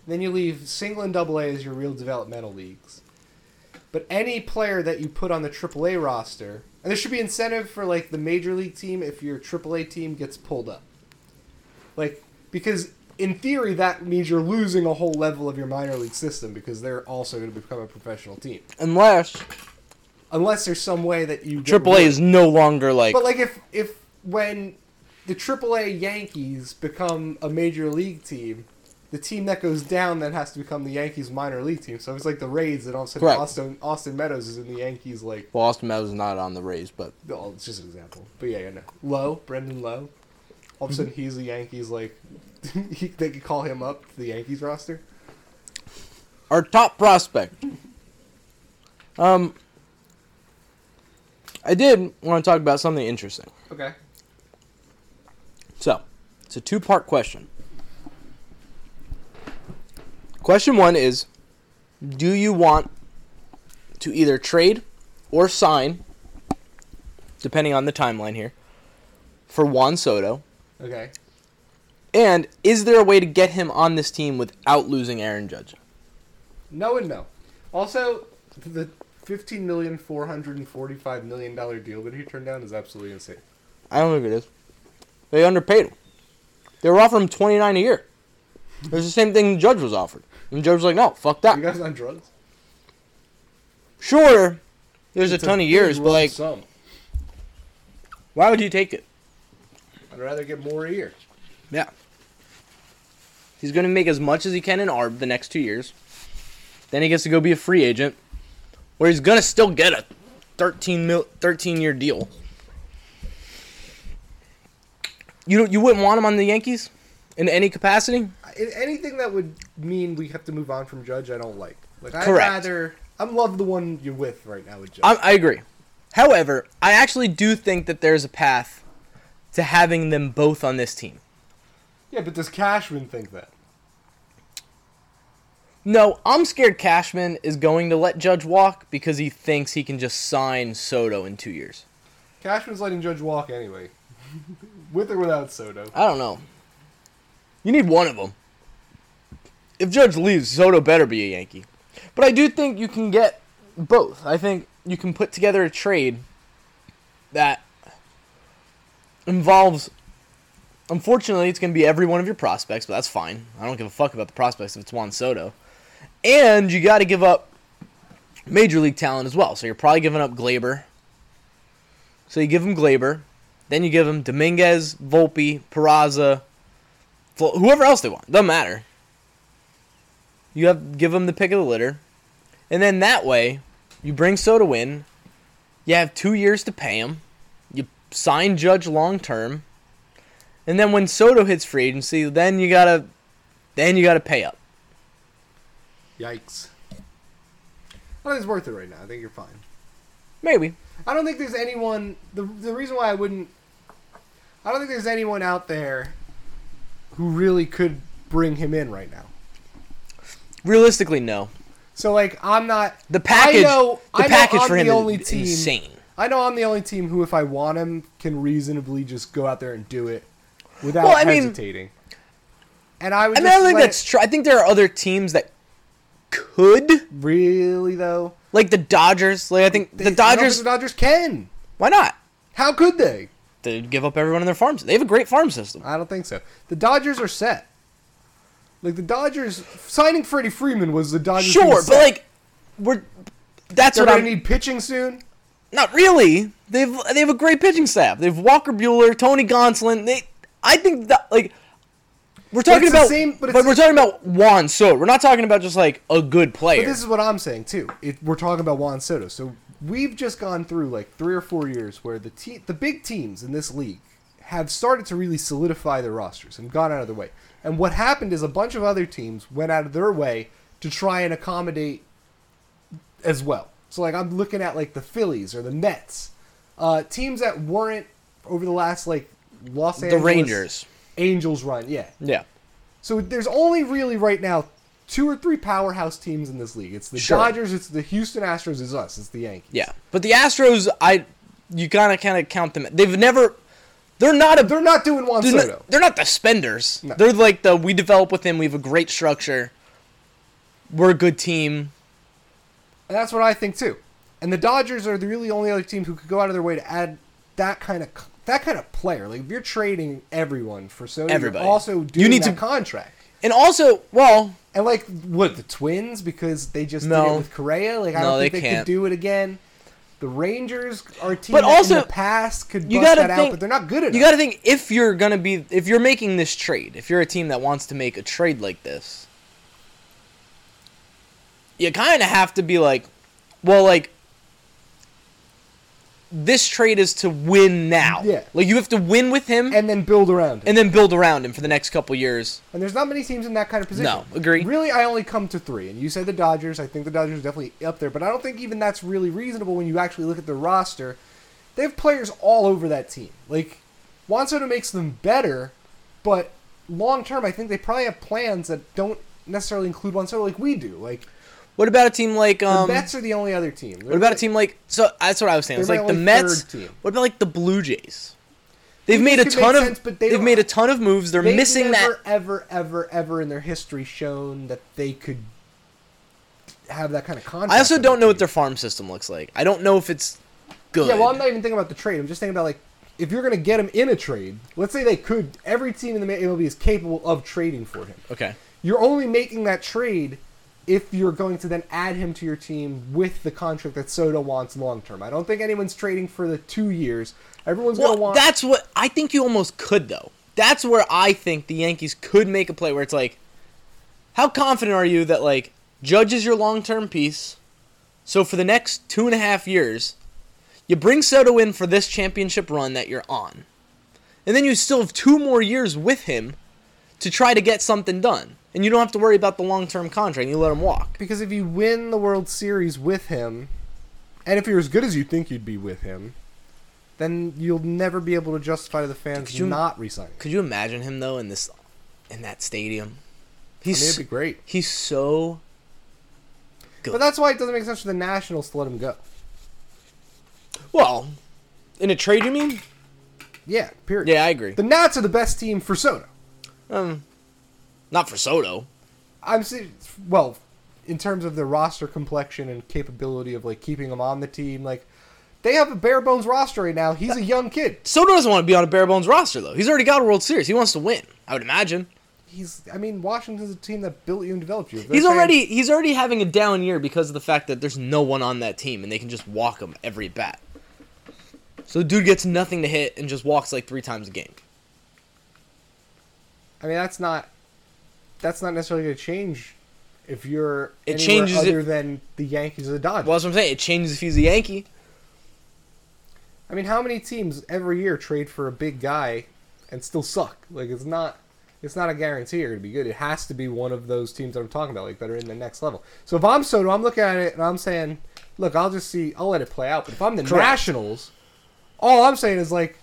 Then you leave single and double A as your real developmental leagues. But any player that you put on the AAA roster, and there should be incentive for like the major league team if your AAA team gets pulled up. Like because in theory that means you're losing a whole level of your minor league system because they're also going to become a professional team. Unless Unless there's some way that you AAA is no longer like. but like if if when the AAA Yankees become a major league team, the team that goes down then has to become the Yankees minor league team. So it's like the Rays, and all of a sudden Correct. Austin Austin Meadows is in the Yankees. Like, well, Austin Meadows is not on the Rays, but oh, it's just an example. But yeah, yeah, no. Lowe, Brandon Lowe. All of a sudden he's the Yankees. Like, [laughs] he, they could call him up to the Yankees roster. our top prospect. Um, I did want to talk about something interesting. Okay. So, it's a two part question. Question one is Do you want to either trade or sign, depending on the timeline here, for Juan Soto? Okay. And is there a way to get him on this team without losing Aaron Judge? No and no. Also, the fifteen million four hundred and forty-five million dollar deal that he turned down is absolutely insane. I don't think it is. They underpaid him. They were offering him twenty nine a year. It was the same thing Judge was offered. And Judge was like, no, fuck that." You guys on drugs? Sure, there's It's a ton of years, but like, sum. why would you take it? I'd rather get more a year. Yeah. He's going to make as much as he can in ARB the next two years. Then he gets to go be a free agent, where he's going to still get a 13 mil, 13 year deal. You don't- you wouldn't want him on the Yankees in any capacity? I- Anything that would mean we have to move on from Judge, I don't like. Like I'd Correct. rather. I'm love the one you're with right now with Judge. I, I agree. However, I actually do think that there's a path to having them both on this team. yeah, but does Cashman think that? No, I'm scared Cashman is going to let Judge walk because he thinks he can just sign Soto in two years. Cashman's letting Judge walk anyway, [laughs] with or without Soto. I don't know. You need one of them. If Judge leaves, Soto better be a Yankee. But I do think you can get both. I think you can put together a trade that involves. Unfortunately, it's going to be every one of your prospects, but that's fine. I don't give a fuck about the prospects if it's Juan Soto. And you got to give up major league talent as well. So you're probably giving up Gleyber. So you give him Gleyber. Then you give them Dominguez, Volpe, Peraza, Flo- whoever else they want. Doesn't matter. You have give them the pick of the litter, and then that way, you bring Soto in. You have two years to pay him. You sign Judge long term, And then when Soto hits free agency, then you gotta, then you gotta pay up. Yikes. I think it's worth it right now. I think you're fine. Maybe. I don't think there's anyone. The the reason why I wouldn't. I don't think there's anyone out there who really could bring him in right now. Realistically, no. So like, I'm not. The package, I know, the I know package I'm for him the is only team, insane. I know I'm the only team who, if I want him, can reasonably just go out there and do it without Well, I mean- hesitating. and I would. I mean, I think that's true. I think there are other teams that could, really though. like the Dodgers. Like I think They- the don't think Dodgers. the Dodgers can. Why not? How could they? They give up everyone in their farms. They have a great farm system. I don't think so. The Dodgers are set. Like the Dodgers signing Freddie Freeman was the Dodgers. Sure, but like we're that's they're what gonna I'm. need pitching soon. Not really. They've they have a great pitching staff. They've Walker Buehler, Tony Gonsolin. They, I think that like we're talking it's the about, same- but but, we're talking about Juan Soto. We're not talking about just like a good player. But this is what I'm saying too. It, we're talking about Juan Soto. So we've just gone through like three or four years where the te- the big teams in this league have started to really solidify their rosters and gone out of their way. And what happened is a bunch of other teams went out of their way to try and accommodate as well. So like I'm looking at like the Phillies or the Mets, uh, teams that weren't over the last like Los Angeles the Rangers. Angels run, yeah. Yeah. So there's only really right now two or three powerhouse teams in this league. It's the Sure. Dodgers, it's the Houston Astros, it's us, it's the Yankees. Yeah. But the Astros, I you gotta kind of count them. They've never. They're not a. They're not doing Juan They're Soto. not, they're not the spenders. No. They're like the we develop with him. We have a great structure. We're a good team. And that's what I think too. And the Dodgers are the really only other team who could go out of their way to add that kind of that kind of player. Like if you're trading everyone for Soto, Everybody. you're also doing You need that to- contract. And also, well, And like what the Twins because they just did No. it with Correa. Like I No, don't think they they, could do it again. The Rangers are a team But that also, in the past could you gotta that think- out, but they're not good enough. you got to think if you're gonna be if you're making this trade, if you're a team that wants to make a trade like this, you kind of have to be like, well, like this trade is to win now. Yeah. like you have to win with him and, then build around and then build around him for the next couple years. And there's not many teams in that kind of position. No, agree. Really, I only come to three. And you said the Dodgers. I think the Dodgers are definitely up there. But I don't think even that's really reasonable when you actually look at the roster. They have players all over that team. Like, Juan Soto makes them better, but long term, I think they probably have plans that don't necessarily include Juan Soto like we do. Like, What about a team like the um? Mets are the only other team. What about a team like so? That's what I was saying. It's like the Mets. team. What about like the Blue Jays? They've made a ton of. sense, they they've made a ton of moves. They're They've missing never, that. ever, ever, ever in their history shown that they could have that kind of contract. I also don't know their what their farm system looks like. I don't know if it's good. Yeah, well, I'm not even thinking about the trade. I'm just thinking about like if you're gonna get him in a trade. Let's say they could. Every team in the MLB is capable of trading for him. okay. You're only making that trade if you're going to then add him to your team with the contract that Soto wants long term. I don't think anyone's trading for the two years. Everyone's Well, gonna want. that's what I think you almost could though. That's where I think the Yankees could make a play where it's like, how confident are you that like Judge is your long term piece? So for the next two and a half years, you bring Soto in for this championship run that you're on, and then you still have two more years with him to try to get something done, and you don't have to worry about the long term contract. You let him walk. because if you win the World Series with him, and if you're as good as you think you'd be with him, then you'll never be able to justify to the fans Could you- not resigning. Could you imagine him though in this, in that stadium? I mean, He's it'd be great. he's so good. But that's why it doesn't make sense for the Nationals to let him go. Well, in a trade, you mean? Yeah, period. Yeah, I agree. The Nats are the best team for Soto. Um, not for Soto. I'm se- well, in terms of their roster complexion and capability of like keeping him on the team, like they have a bare bones roster right now. He's a young kid. Soto doesn't want to be on a bare bones roster though. He's already got a World Series. He wants to win. I would imagine. He's, I mean, Washington's a team that built you and developed you. They're He's saying- already he's already having a down year because of the fact that there's no one on that team and they can just walk him every bat. So the dude gets nothing to hit and just walks like three times a game. I mean, that's not that's not necessarily going to change if you're It changes other if- than the Yankees or the Dodgers. Well, that's what I'm saying. It changes if he's a Yankee. I mean, how many teams every year trade for a big guy and still suck. Like it's not it's not a guarantee you're going to be good. It has to be one of those teams that I'm talking about, like that are in the next level. So if I'm Soto, I'm looking at it and I'm saying, look, I'll just see, I'll let it play out. But if I'm the Correct. Nationals, all I'm saying is like,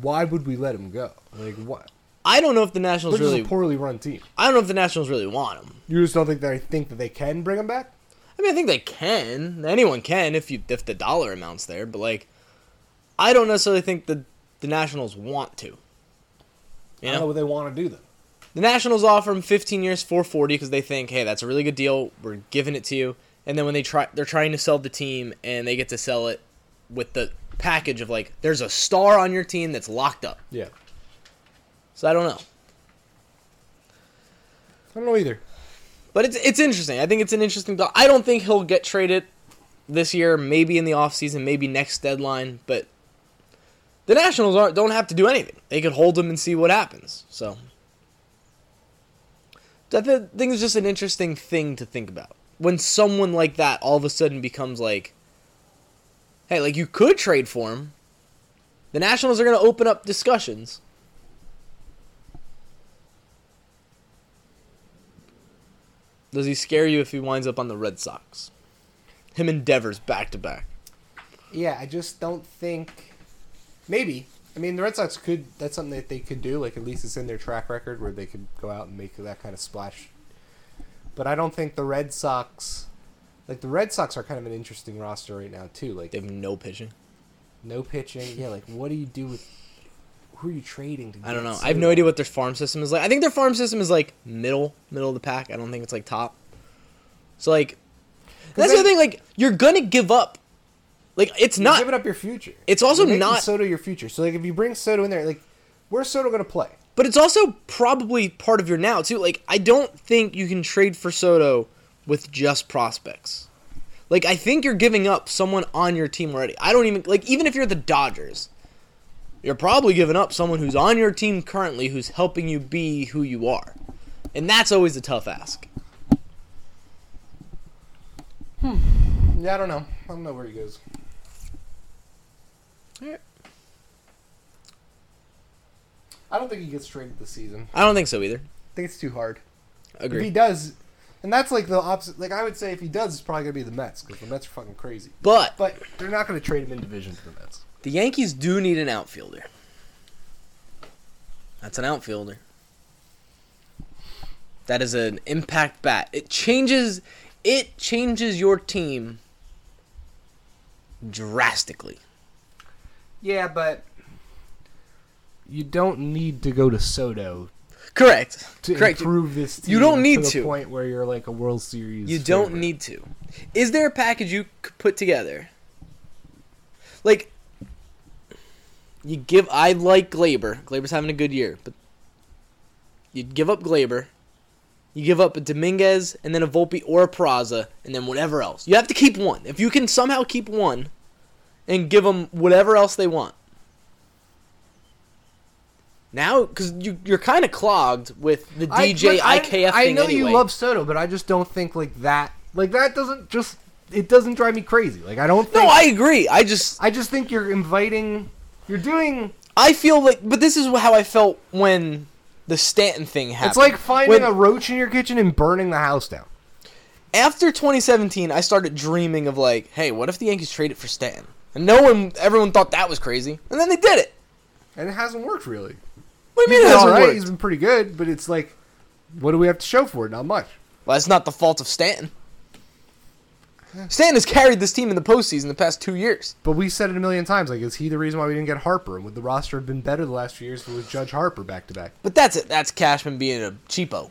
why would we let him go? Like what? I don't know if the Nationals really. a poorly run team. I don't know if the Nationals really want him. You just don't think they think that they can bring him back? I mean, I think they can. Anyone can if you if the dollar amount's there. But like, I don't necessarily think the the Nationals want to. I You don't know know, what they want to do then. the Nationals offer him 15 years, 440 because they think, hey, that's a really good deal. We're giving it to you. And then when they try, they're trying to sell the team, and they get to sell it with the package of like, there's a star on your team that's locked up. Yeah. So I don't know. I don't know either. But it's it's interesting. I think it's an interesting thought. I don't think he'll get traded this year, maybe in the offseason, maybe next deadline, but the Nationals aren't don't have to do anything. They could hold him and see what happens. So I thi- think it's just an interesting thing to think about. When someone like that all of a sudden becomes like hey, like you could trade for him. The Nationals are going to open up discussions. Does he scare you if he winds up on the Red Sox? Him and Devers back to back. Yeah, I just don't think. Maybe. I mean, the Red Sox could. That's something that they could do. Like, at least it's in their track record where they could go out and make that kind of splash. But I don't think the Red Sox. Like, the Red Sox are kind of an interesting roster right now, too. Like, They have no pitching. no pitching. Yeah, like, what do you do with. Who are you trading to I don't know. I have no idea what their farm system is like. I think their farm system is like middle, middle of the pack. I don't think it's like top. So like, that's the then- other thing. Like, you're gonna give up. Like, it's You're not. giving up your future. It's also You're not- Soto your future. So, like, if you bring Soto in there, like, where's Soto going to play? But it's also probably part of your now too. Like, I don't think you can trade for Soto with just prospects. Like, I think you're giving up someone on your team already. I don't even like even if you're the Dodgers, you're probably giving up someone who's on your team currently who's helping you be who you are. And that's always a tough ask. Hmm. Yeah, I don't know. I don't know where he goes. I don't think he gets traded this season. I don't think so either. I think it's too hard. Agree. If he does, and that's like the opposite. Like I would say, if he does, it's probably gonna be the Mets because the Mets are fucking crazy. But But they're not gonna trade him in division to the Mets. The Yankees do need an outfielder. That's an outfielder. That is an impact bat. It changes it changes your team drastically. Yeah, but you don't need to go to Soto Correct. to Correct. improve this. Team You don't to need the to. point where you're like a World Series. You don't need to. Is there a package you could put together? Like, you give. I like Gleyber. Gleyber's having a good year, but you give up Gleyber. You give up a Dominguez and then a Volpe or a Peraza and then whatever else. You have to keep one. If you can somehow keep one, and give them whatever else they want. Now, because you, you're kind of clogged with the I- DJ look, I- IKF I thing know anyway. you love Soto, but I just don't think like that. Like that doesn't just. It doesn't drive me crazy. Like I don't. Think, no, I agree. I just I just think you're inviting. You're doing. I feel like, but this is how I felt when the Stanton thing happened. It's like finding When- a roach in your kitchen and burning the house down. after 2017, I started dreaming of like, hey, what if the Yankees traded for Stanton? And no one, everyone thought that was crazy, and then they did it. And it hasn't worked really. What do you He's mean it hasn't worked? He's been pretty good, but it's like, what do we have to show for it? Not much. Well, that's not the fault of Stanton. Stanton has carried this team in the postseason the past two years. But we said it a million times. Like, is he the reason why we didn't get Harper? Would the roster have been better the last few years if it was Judge Harper back to back? But that's it. That's Cashman being a cheapo.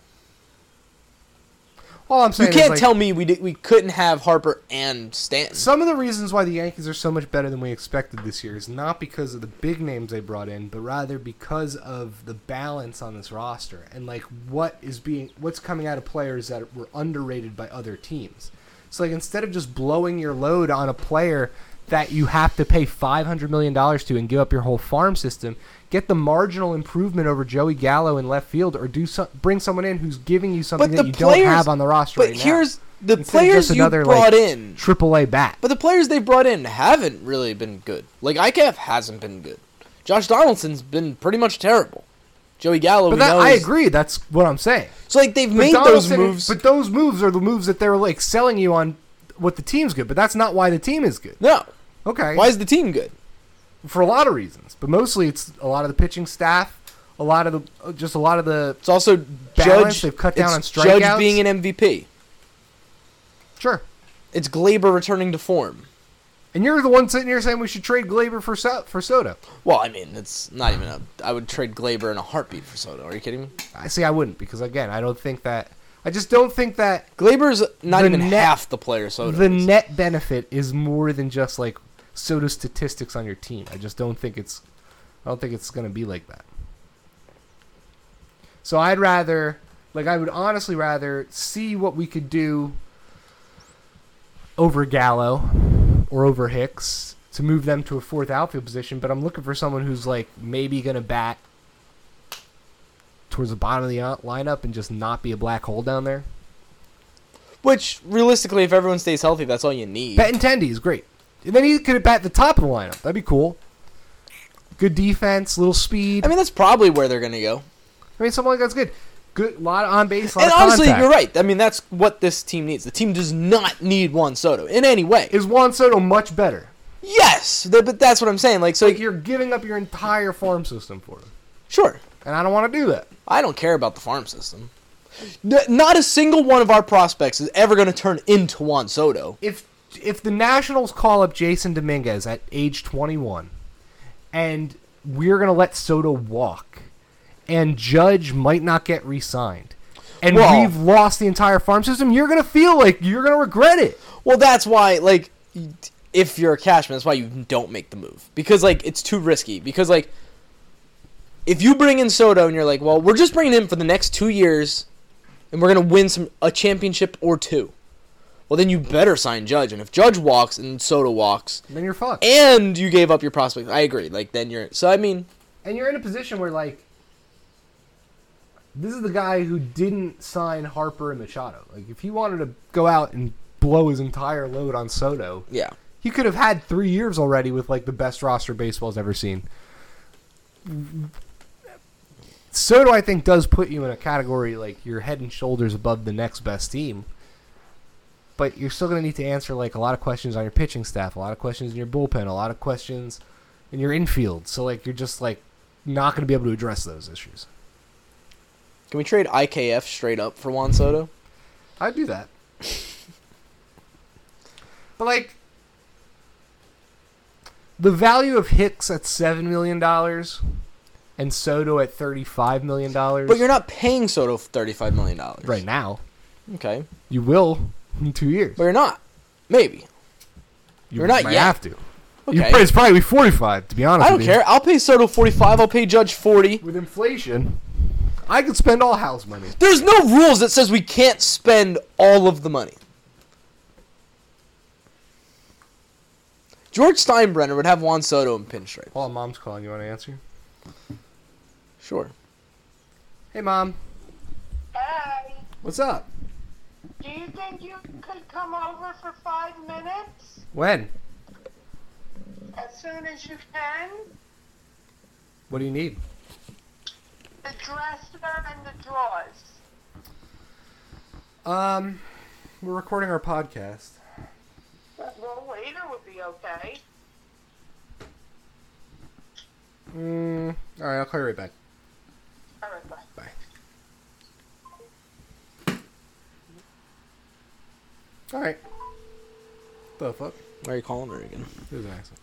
All I'm saying You can't like, tell me we did, we couldn't have Harper and Stanton. some of the reasons why the Yankees are so much better than we expected this year is not because of the big names they brought in, but rather because of the balance on this roster and like what is being what's coming out of players that were underrated by other teams. So like instead of just blowing your load on a player that you have to pay five hundred million dollars to and give up your whole farm system, get the marginal improvement over Joey Gallo in left field, or do some, bring someone in who's giving you something that you players- don't have on the roster But right now. here's the Instead players you another, brought like, in. Triple A bat. But the players they brought in haven't really been good. Like IKF hasn't been good. Josh Donaldson's been pretty much terrible. Joey Gallo, But that, I is- agree. That's what I'm saying. So like they've But made those moves. But those moves are the moves that they're like selling you on what the team's good. But that's not why the team is good. no, Okay. why is the team good? For a lot of reasons, but mostly it's a lot of the pitching staff, a lot of the just a lot of the It's also Balance, Judge. they've cut down it's on Judge being an MVP. sure. It's Gleyber returning to form. And you're the one sitting here saying we should trade Gleyber for so- for Soto. Well, I mean, it's not even a. I would trade Gleyber in a heartbeat for Soto. Are you kidding me? I see. I wouldn't because again, I don't think that. I just don't think that Gleyber's not even net- half the player Soto. the is. net benefit is more than just like Soto statistics on your team. I just don't think it's. I don't think it's going to be like that. So I'd rather, like, I would honestly rather see what we could do over Gallo or over Hicks to move them to a fourth outfield position. But I'm looking for someone who's like maybe going to bat towards the bottom of the uh, lineup and just not be a black hole down there. Which realistically, if everyone stays healthy, that's all you need. Benintendi is great. And then he could bat the top of the lineup. That'd be cool. Good defense, little speed. I mean, that's probably where they're gonna go. I mean, something like that's good. Good, lot of on base, lot And honestly, contact. you're right. I mean, that's what this team needs. The team does not need Juan Soto in any way. Is Juan Soto much better? yes, th- but that's what I'm saying. Like, so Like you're giving up your entire farm system for him, sure, and I don't want to do that. I don't care about the farm system. N- Not a single one of our prospects is ever going to turn into Juan Soto. If if the Nationals call up Jasson Dominguez at age 21, and we're gonna let Soto walk, and Judge might not get re-signed, and Well- we've lost the entire farm system, you're gonna feel like you're gonna regret it. Well, that's why, like, if you're a cashman, that's why you don't make the move because, like, it's too risky. Because, like, if you bring in Soto and you're like, well, we're just bringing him for the next two years, and we're gonna win some a championship or two. Well, then you better sign Judge, and if Judge walks and Soto walks, Then you're fucked. and you gave up your prospect, I agree. Like, then you're. So I mean, And you're in a position where like this is the guy who didn't sign Harper and Machado. Like if he wanted to go out and blow his entire load on Soto, yeah. he could have had three years already with like the best roster baseball's ever seen. Soto, I think, does put you in a category like you're head and shoulders above the next best team. But you're still going to need to answer like a lot of questions on your pitching staff, a lot of questions in your bullpen, a lot of questions in your infield. So like you're just like not going to be able to address those issues. Can we trade IKF straight up for Juan Soto? I'd do that. but like the value of Hicks at seven million dollars and Soto at thirty-five million dollars. But you're not paying Soto thirty-five million dollars right now. Okay, You will in two years. but you're not. Maybe. You you're not might yet. have to. Okay. You it's probably forty-five. To be honest, I don't care. I'll pay Soto forty-five. I'll pay Judge forty. With inflation, I could spend all house money. There's no rules that says we can't spend all of the money. George Steinbrenner would have Juan Soto in pinstripe. Hold on, mom's calling. You want to answer? Sure. Hey, mom. Hey, What's up? do you think you could come over for five minutes? When? As soon as you can? What do you need? The dresser and the drawers. Um, we're recording our podcast. Well, later would be okay. Mm, all right, I'll call you right back. All right, bye. Bye. All right. The fuck? Why are you calling her again? It was an accident.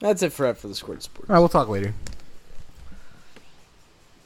That's it for that for the Squared Sport. All right, we'll talk later.